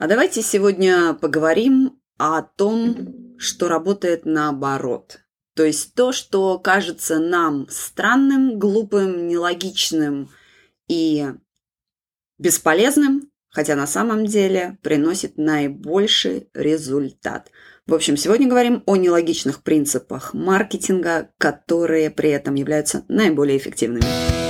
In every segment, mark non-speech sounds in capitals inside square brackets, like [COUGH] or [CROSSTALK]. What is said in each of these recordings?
А давайте сегодня поговорим о том, что работает наоборот. То есть то, что кажется нам странным, глупым, нелогичным и бесполезным, хотя на самом деле приносит наибольший результат. В общем, сегодня говорим о нелогичных принципах маркетинга, которые при этом являются наиболее эффективными.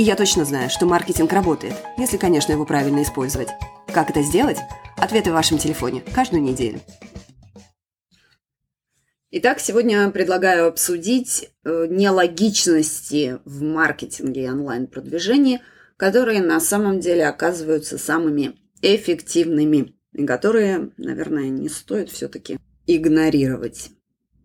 И я точно знаю, что маркетинг работает, если, конечно, его правильно использовать. Как это сделать? Ответы в вашем телефоне каждую неделю. Итак, сегодня предлагаю обсудить э, нелогичности в маркетинге и онлайн-продвижении, которые на самом деле оказываются самыми эффективными и которые, наверное, не стоит все-таки игнорировать.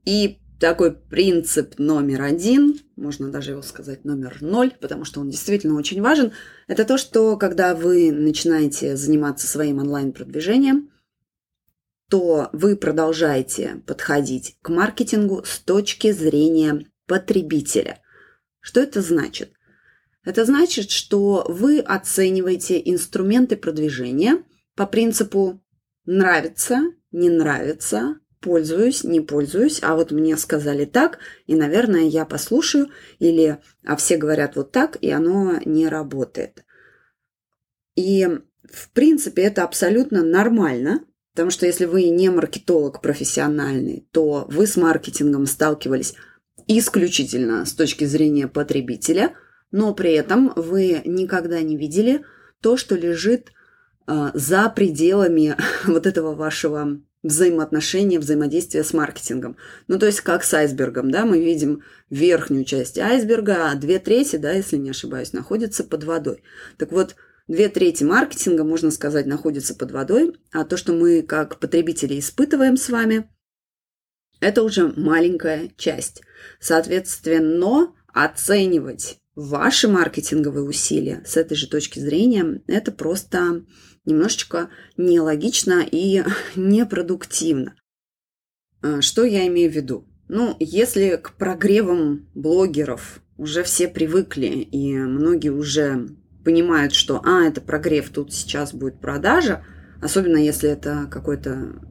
И такой принцип номер один, можно даже его сказать номер ноль, потому что он действительно очень важен, это то, что когда вы начинаете заниматься своим онлайн-продвижением, то вы продолжаете подходить к маркетингу с точки зрения потребителя. Что это значит? Это значит, что вы оцениваете инструменты продвижения по принципу нравится, не нравится, пользуюсь, не пользуюсь, а вот мне сказали так, и, наверное, я послушаю, или а все говорят вот так, и оно не работает. И, в принципе, это абсолютно нормально, потому что если вы не маркетолог профессиональный, то вы с маркетингом сталкивались исключительно с точки зрения потребителя, но при этом вы никогда не видели то, что лежит э, за пределами [LAUGHS] вот этого вашего взаимоотношения, взаимодействия с маркетингом. Ну, то есть как с айсбергом, да, мы видим верхнюю часть айсберга, а две трети, да, если не ошибаюсь, находятся под водой. Так вот, две трети маркетинга, можно сказать, находятся под водой, а то, что мы как потребители испытываем с вами, это уже маленькая часть. Соответственно, оценивать ваши маркетинговые усилия с этой же точки зрения, это просто немножечко нелогично и [LAUGHS] непродуктивно. А, что я имею в виду? Ну, если к прогревам блогеров уже все привыкли, и многие уже понимают, что, а, это прогрев, тут сейчас будет продажа, особенно если это какой-то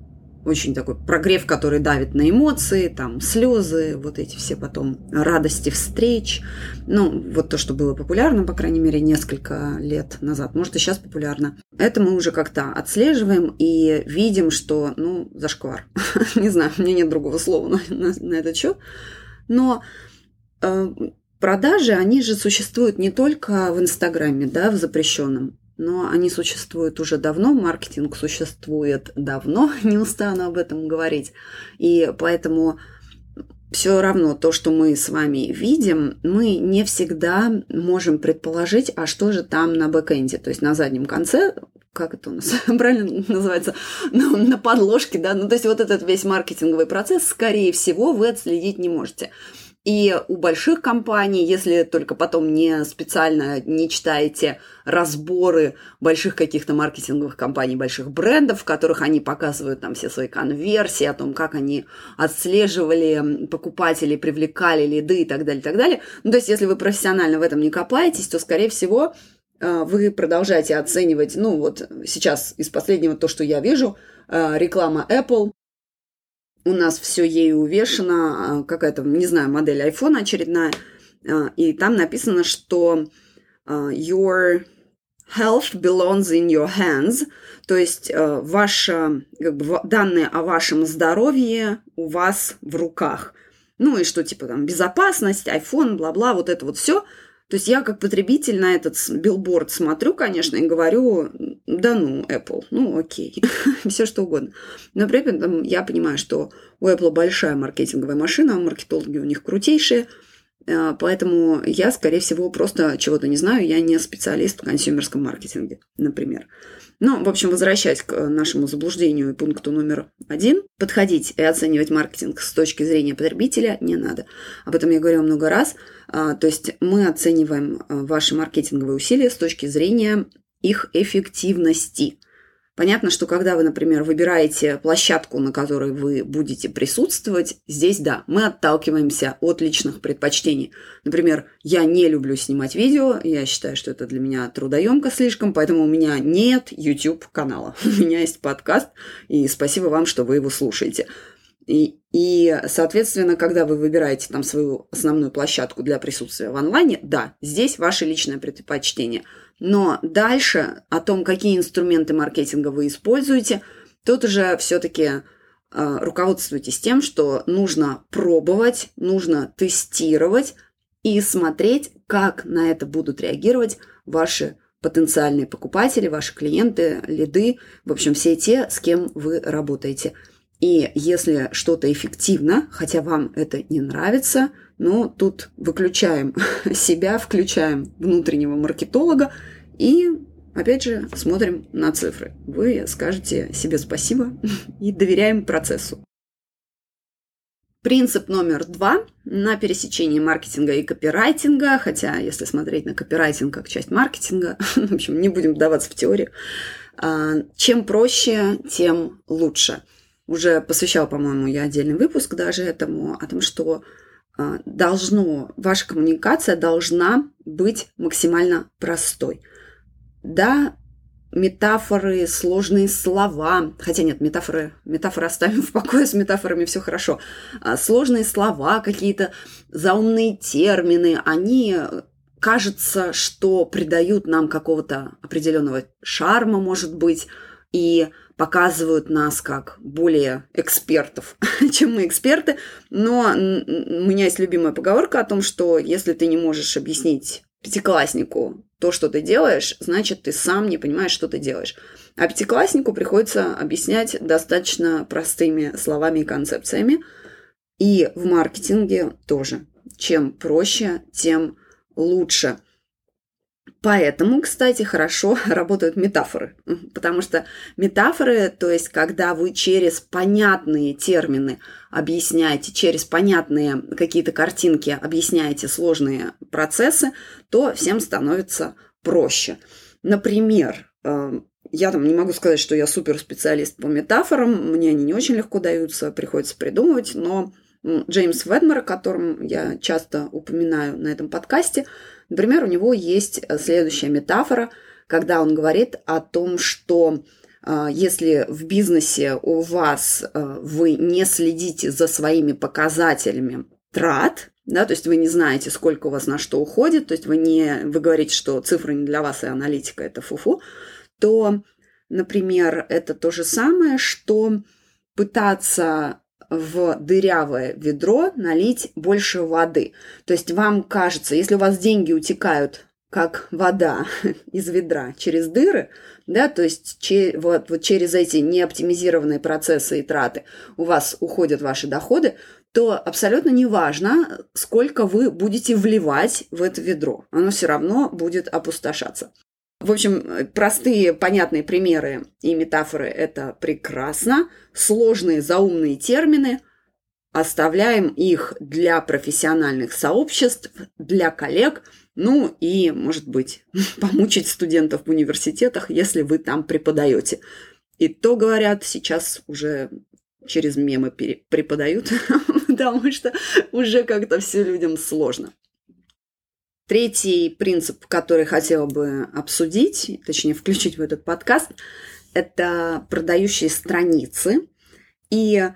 очень такой прогрев, который давит на эмоции, там слезы, вот эти все потом радости встреч. Ну, вот то, что было популярно, по крайней мере, несколько лет назад. Может, и сейчас популярно. Это мы уже как-то отслеживаем и видим, что, ну, зашквар. [LAUGHS] Не знаю, меня нет другого слова на, на, на этот счет. Но э, продажи, они же существуют не только в Инстаграме, да, в запрещенном но они существуют уже давно, маркетинг существует давно, [LAUGHS] не устану об этом говорить. И поэтому все равно то, что мы с вами видим, мы не всегда можем предположить, а что же там на бэкэнде, то есть на заднем конце, как это у нас [LAUGHS] правильно называется, [LAUGHS] на, на подложке, да, ну то есть вот этот весь маркетинговый процесс, скорее всего, вы отследить не можете. И у больших компаний, если только потом не специально не читаете разборы больших каких-то маркетинговых компаний, больших брендов, в которых они показывают там все свои конверсии, о том, как они отслеживали покупателей, привлекали лиды и так далее, и так далее. Ну, то есть, если вы профессионально в этом не копаетесь, то, скорее всего, э, вы продолжаете оценивать, ну вот сейчас из последнего то, что я вижу, э, реклама Apple, у нас все ею увешано, а, какая-то, не знаю, модель iPhone очередная, а, и там написано, что а, your health belongs in your hands, то есть ваши как бы, данные о вашем здоровье у вас в руках. Ну и что типа там безопасность, iPhone, бла-бла, вот это вот все – то есть я как потребитель на этот билборд смотрю, конечно, и говорю, да ну, Apple, ну окей, [LAUGHS] все что угодно. Но при этом я понимаю, что у Apple большая маркетинговая машина, маркетологи у них крутейшие, а, Поэтому я, скорее всего, просто чего-то не знаю. Я не специалист в консюмерском маркетинге, например. Ну, в общем, возвращаясь к нашему заблуждению и пункту номер один, подходить и оценивать маркетинг с точки зрения потребителя не надо. Об этом я говорила много раз. А, то есть мы оцениваем а, ваши маркетинговые усилия с точки зрения их эффективности. Понятно, что когда вы, например, выбираете площадку, на которой вы будете присутствовать, здесь да, мы отталкиваемся от личных предпочтений. Например, я не люблю снимать видео, я считаю, что это для меня трудоемко слишком, поэтому у меня нет YouTube канала. [LAUGHS] У меня есть подкаст, и спасибо вам, что вы его слушаете. И, и, соответственно, когда вы выбираете там свою основную площадку для присутствия в онлайне, да, здесь ваше личное предпочтение. Но дальше о том, какие инструменты маркетинга вы используете, тут уже все-таки э, руководствуйтесь тем, что нужно пробовать, нужно тестировать и смотреть, как на это будут реагировать ваши потенциальные покупатели, ваши клиенты, лиды, в общем, все те, с кем вы работаете – и если что-то эффективно, хотя вам это не нравится, ну, тут выключаем [LAUGHS] себя, включаем внутреннего маркетолога и, опять же, смотрим на цифры. Вы скажете себе спасибо [LAUGHS] и доверяем процессу. Принцип номер два на пересечении маркетинга и копирайтинга, хотя если смотреть на копирайтинг как часть маркетинга, [LAUGHS] в общем, не будем вдаваться в теорию, а, чем проще, тем лучше – уже посвящал, по-моему, я отдельный выпуск даже этому, о том, что должно, ваша коммуникация должна быть максимально простой. Да, метафоры, сложные слова, хотя нет, метафоры, метафоры оставим в покое, с метафорами все хорошо. А сложные слова, какие-то заумные термины, они кажется, что придают нам какого-то определенного шарма, может быть, и показывают нас как более экспертов, [LAUGHS] чем мы эксперты. Но у меня есть любимая поговорка о том, что если ты не можешь объяснить пятикласснику то, что ты делаешь, значит, ты сам не понимаешь, что ты делаешь. А пятикласснику приходится объяснять достаточно простыми словами и концепциями. И в маркетинге тоже. Чем проще, тем лучше. Поэтому, кстати, хорошо [LAUGHS] работают метафоры, потому что метафоры, то есть когда вы через понятные термины объясняете, через понятные какие-то картинки объясняете сложные процессы, то всем становится проще. Например, э, я там не могу сказать, что я суперспециалист по метафорам, мне они не очень легко даются, приходится придумывать, но Джеймс Ведмер, о котором я часто упоминаю на этом подкасте, Например, у него есть э, следующая метафора, когда он говорит о том, что э, если в бизнесе у вас э, вы не следите за своими показателями трат, да, то есть вы не знаете, сколько у вас на что уходит, то есть вы не, вы говорите, что цифры не для вас и аналитика это фуфу, то, например, это то же самое, что пытаться в дырявое ведро налить больше воды. То есть вам кажется, если у вас деньги утекают как вода [LAUGHS] из ведра через дыры, да, то есть че, вот, вот через эти неоптимизированные процессы и траты у вас уходят ваши доходы, то абсолютно не важно, сколько вы будете вливать в это ведро. Оно все равно будет опустошаться. В общем, простые, понятные примеры и метафоры – это прекрасно. Сложные, заумные термины – оставляем их для профессиональных сообществ, для коллег, ну и, может быть, [LAUGHS] помучить студентов в университетах, если вы там преподаете. И то, говорят, сейчас уже через мемы преподают, [LAUGHS] потому что уже как-то все людям сложно. Третий принцип, который хотела бы обсудить, точнее включить в этот подкаст, это продающие страницы. И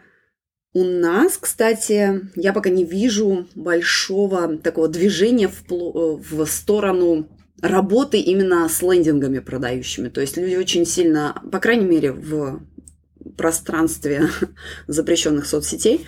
у нас, кстати, я пока не вижу большого такого движения в, в сторону работы именно с лендингами продающими. То есть люди очень сильно, по крайней мере, в пространстве [LAUGHS] запрещенных соцсетей,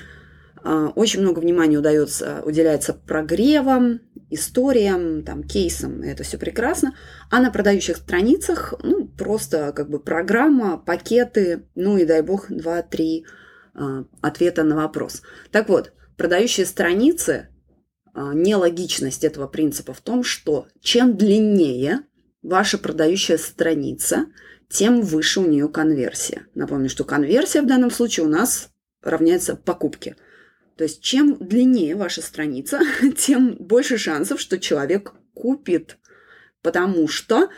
а, очень много внимания удается, уделяется прогревам, историям, там, кейсам, это все прекрасно. А на продающих страницах, ну, просто как бы программа, пакеты, ну и дай бог, два-три э, ответа на вопрос. Так вот, продающие страницы, э, нелогичность этого принципа в том, что чем длиннее ваша продающая страница, тем выше у нее конверсия. Напомню, что конверсия в данном случае у нас равняется покупке. То есть чем длиннее ваша страница, [LAUGHS] тем больше шансов, что человек купит. Потому что,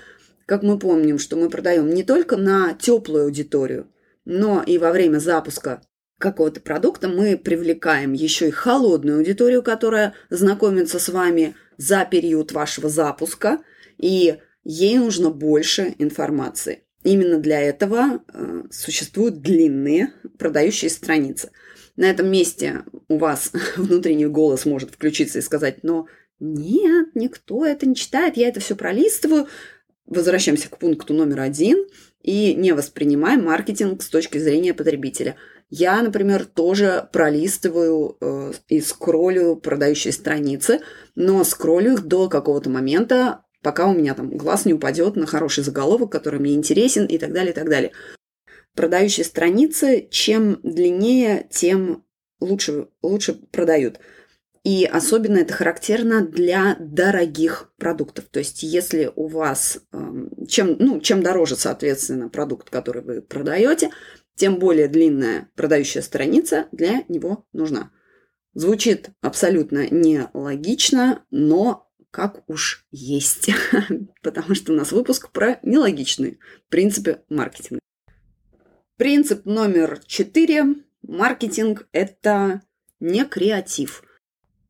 как мы помним, что мы продаем не только на теплую аудиторию, но и во время запуска какого-то продукта мы привлекаем еще и холодную аудиторию, которая знакомится с вами за период вашего запуска, и ей нужно больше информации. Именно для этого э, существуют длинные продающие страницы. На этом месте у вас [LAUGHS] внутренний голос может включиться и сказать, но нет, никто это не читает, я это все пролистываю. Возвращаемся к пункту номер один и не воспринимаем маркетинг с точки зрения потребителя. Я, например, тоже пролистываю э, и скроллю продающие страницы, но скроллю их до какого-то момента, пока у меня там глаз не упадет на хороший заголовок, который мне интересен и так далее, и так далее. Продающие страницы, чем длиннее, тем лучше, лучше продают. И особенно это характерно для дорогих продуктов. То есть, если у вас, эм, чем, ну, чем дороже, соответственно, продукт, который вы продаете, тем более длинная продающая страница для него нужна. Звучит абсолютно нелогично, но как уж есть, [LAUGHS] потому что у нас выпуск про нелогичные принципы маркетинга. Принцип номер четыре. Маркетинг – это не креатив.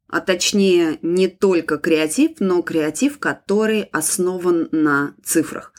А точнее, не только креатив, но креатив, который основан на цифрах.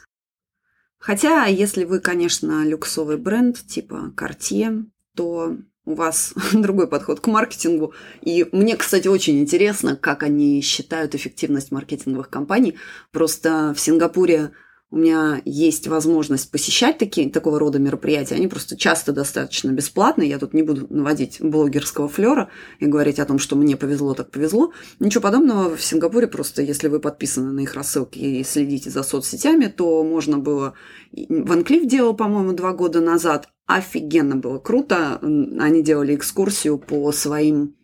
Хотя, если вы, конечно, люксовый бренд типа Cartier, то у вас [LAUGHS] другой подход к маркетингу. И мне, кстати, очень интересно, как они считают эффективность маркетинговых компаний. Просто в Сингапуре у меня есть возможность посещать такие, такого рода мероприятия. Они просто часто достаточно бесплатные. Я тут не буду наводить блогерского флера и говорить о том, что мне повезло, так повезло. Ничего подобного в Сингапуре. Просто если вы подписаны на их рассылки и следите за соцсетями, то можно было... Ван Клифф делал, по-моему, два года назад. Офигенно было круто. Они делали экскурсию по своим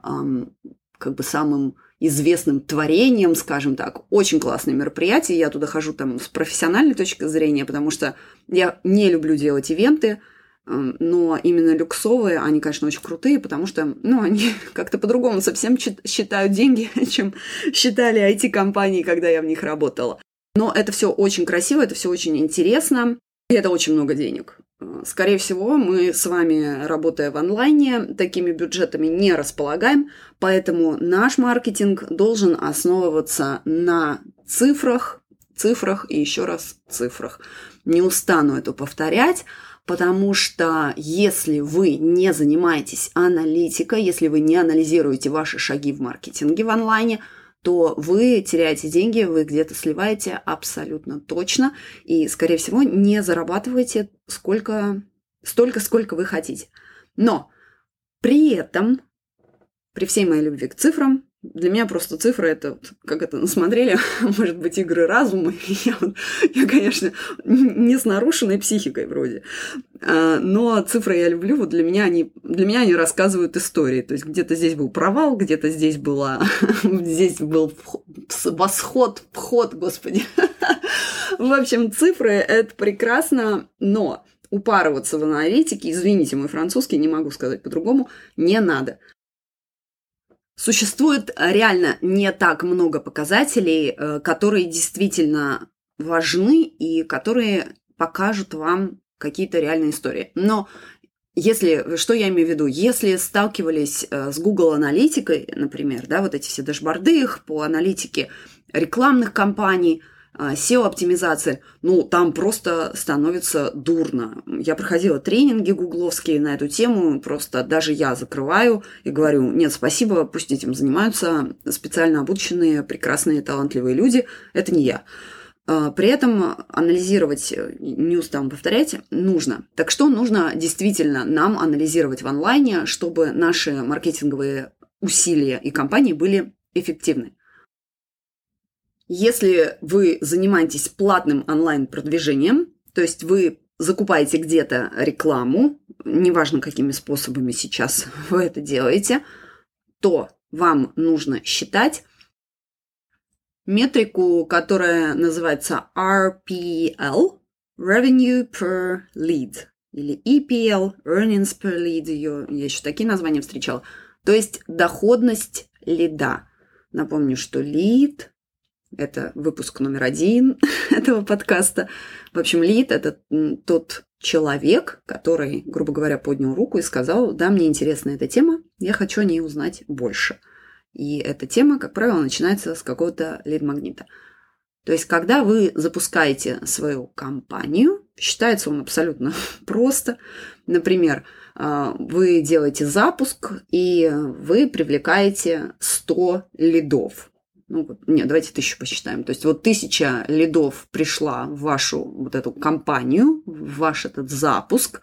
как бы самым известным творением, скажем так. Очень классное мероприятие. Я туда хожу там с профессиональной точки зрения, потому что я не люблю делать ивенты, эм, но именно люксовые, они, конечно, очень крутые, потому что, ну, они [LAUGHS] как-то по-другому совсем считают деньги, [LAUGHS] чем считали IT-компании, когда я в них работала. Но это все очень красиво, это все очень интересно, и это очень много денег. Скорее всего, мы с вами, работая в онлайне, такими бюджетами не располагаем, поэтому наш маркетинг должен основываться на цифрах, цифрах и еще раз цифрах. Не устану это повторять, потому что если вы не занимаетесь аналитикой, если вы не анализируете ваши шаги в маркетинге в онлайне – то вы теряете деньги, вы где-то сливаете абсолютно точно и, скорее всего, не зарабатываете сколько, столько, сколько вы хотите. Но при этом, при всей моей любви к цифрам, для меня просто цифры это, как это насмотрели, [LAUGHS] может быть, игры разума. [LAUGHS] Я, я, конечно, не с нарушенной психикой вроде. А, но цифры я люблю. Вот для меня они, для меня они рассказывают истории. То есть где-то здесь был провал, где-то здесь была, [LAUGHS] здесь был восход, вход, господи. В общем, цифры это прекрасно, но упарываться в аналитике, извините, мой французский, не могу сказать по-другому, не надо. Существует реально не так много показателей, э, которые действительно важны и которые покажут вам какие-то реальные истории. Но если, что я имею в виду, если сталкивались э, с Google аналитикой, например, да, вот эти все дашборды их по аналитике рекламных кампаний, SEO-оптимизация, ну, там просто становится дурно. Я проходила тренинги гугловские на эту тему, просто даже я закрываю и говорю, нет, спасибо, пусть этим занимаются специально обученные, прекрасные, талантливые люди, это не я. А, при этом анализировать, не устану повторять, нужно. Так что нужно действительно нам анализировать в онлайне, чтобы наши маркетинговые усилия и компании были эффективны. Если вы занимаетесь платным онлайн-продвижением, то есть вы закупаете где-то рекламу, неважно какими способами сейчас [LAUGHS] вы это делаете, то вам нужно считать метрику, которая называется RPL, Revenue per lead или EPL, Earnings per lead, ее, я еще такие названия встречала. То есть доходность лида. Напомню, что лид – это выпуск номер один [LAUGHS] этого подкаста. В общем, лид – это тот человек, который, грубо говоря, поднял руку и сказал, да, мне интересна эта тема, я хочу о ней узнать больше. И эта тема, как правило, начинается с какого-то лид-магнита. То есть, когда вы запускаете свою компанию, считается он абсолютно [LAUGHS] просто. Например, а, вы делаете запуск, и вы привлекаете 100 лидов. Ну, нет, давайте тысячу посчитаем. То есть вот тысяча лидов пришла в вашу вот эту компанию, в ваш этот запуск.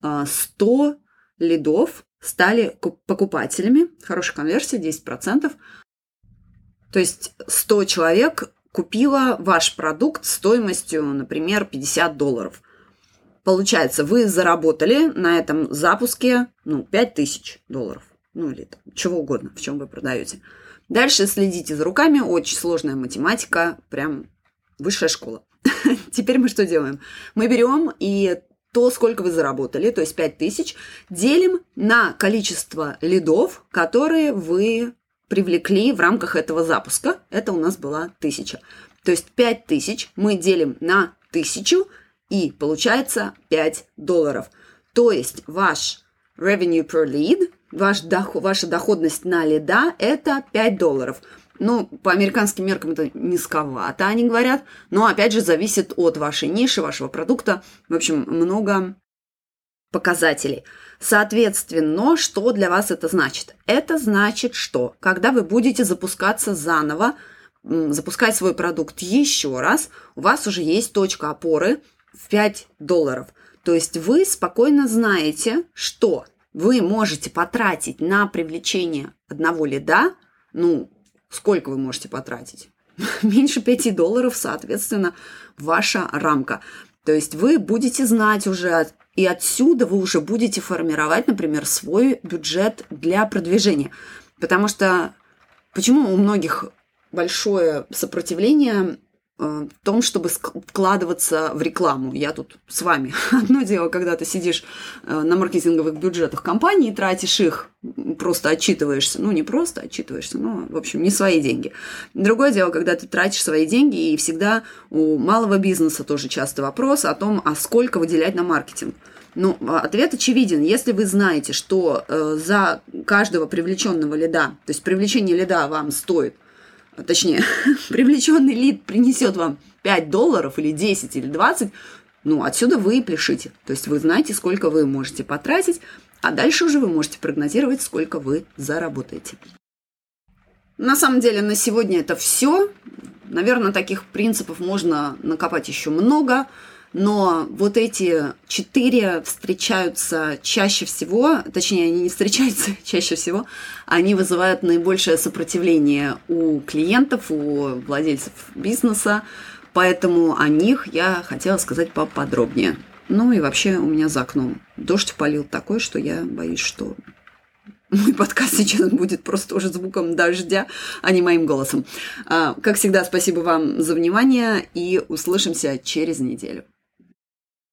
100 а, лидов стали покупателями. Хорошая конверсия, 10%. То есть 100 человек купила ваш продукт стоимостью, например, 50 долларов. Получается, вы заработали на этом запуске ну, 5000 долларов. Ну или там, чего угодно, в чем вы продаете. Дальше следите за руками. Очень сложная математика. Прям высшая школа. [LAUGHS] Теперь мы что делаем? Мы берем и то, сколько вы заработали, то есть 5000, делим на количество лидов, которые вы привлекли в рамках этого запуска. Это у нас была 1000. То есть 5000 мы делим на 1000 и получается 5 долларов. То есть ваш revenue per lead, ваш доход, ваша доходность на лида – это 5 долларов. Ну, по американским меркам это низковато, они говорят, но опять же зависит от вашей ниши, вашего продукта. В общем, много показателей. Соответственно, что для вас это значит? Это значит, что когда вы будете запускаться заново, запускать свой продукт еще раз, у вас уже есть точка опоры в 5 долларов. То есть вы спокойно знаете, что вы можете потратить на привлечение одного лида, ну, сколько вы можете потратить? [LAUGHS] Меньше 5 долларов, соответственно, ваша рамка. То есть вы будете знать уже, и отсюда вы уже будете формировать, например, свой бюджет для продвижения. Потому что почему у многих большое сопротивление в том, чтобы вкладываться в рекламу. Я тут с вами. [LAUGHS] Одно дело, когда ты сидишь э, на маркетинговых бюджетах компании, тратишь их, просто отчитываешься. Ну, не просто отчитываешься, но, в общем, не свои деньги. Другое дело, когда ты тратишь свои деньги, и всегда у малого бизнеса тоже часто вопрос о том, а сколько выделять на маркетинг. Ну, ответ очевиден. Если вы знаете, что э, за каждого привлеченного лида, то есть привлечение лида вам стоит – точнее, [LAUGHS] привлеченный лид принесет вам 5 долларов или 10 или 20, ну, отсюда вы и пляшите. То есть вы знаете, сколько вы можете потратить, а дальше уже вы можете прогнозировать, сколько вы заработаете. На самом деле на сегодня это все. Наверное, таких принципов можно накопать еще много но вот эти четыре встречаются чаще всего, точнее, они не встречаются [LAUGHS] чаще всего, они вызывают наибольшее сопротивление у клиентов, у владельцев бизнеса, поэтому о них я хотела сказать поподробнее. Ну и вообще у меня за окном дождь полил такой, что я боюсь, что мой подкаст сейчас будет просто уже звуком дождя, а не моим голосом. А, как всегда, спасибо вам за внимание и услышимся через неделю.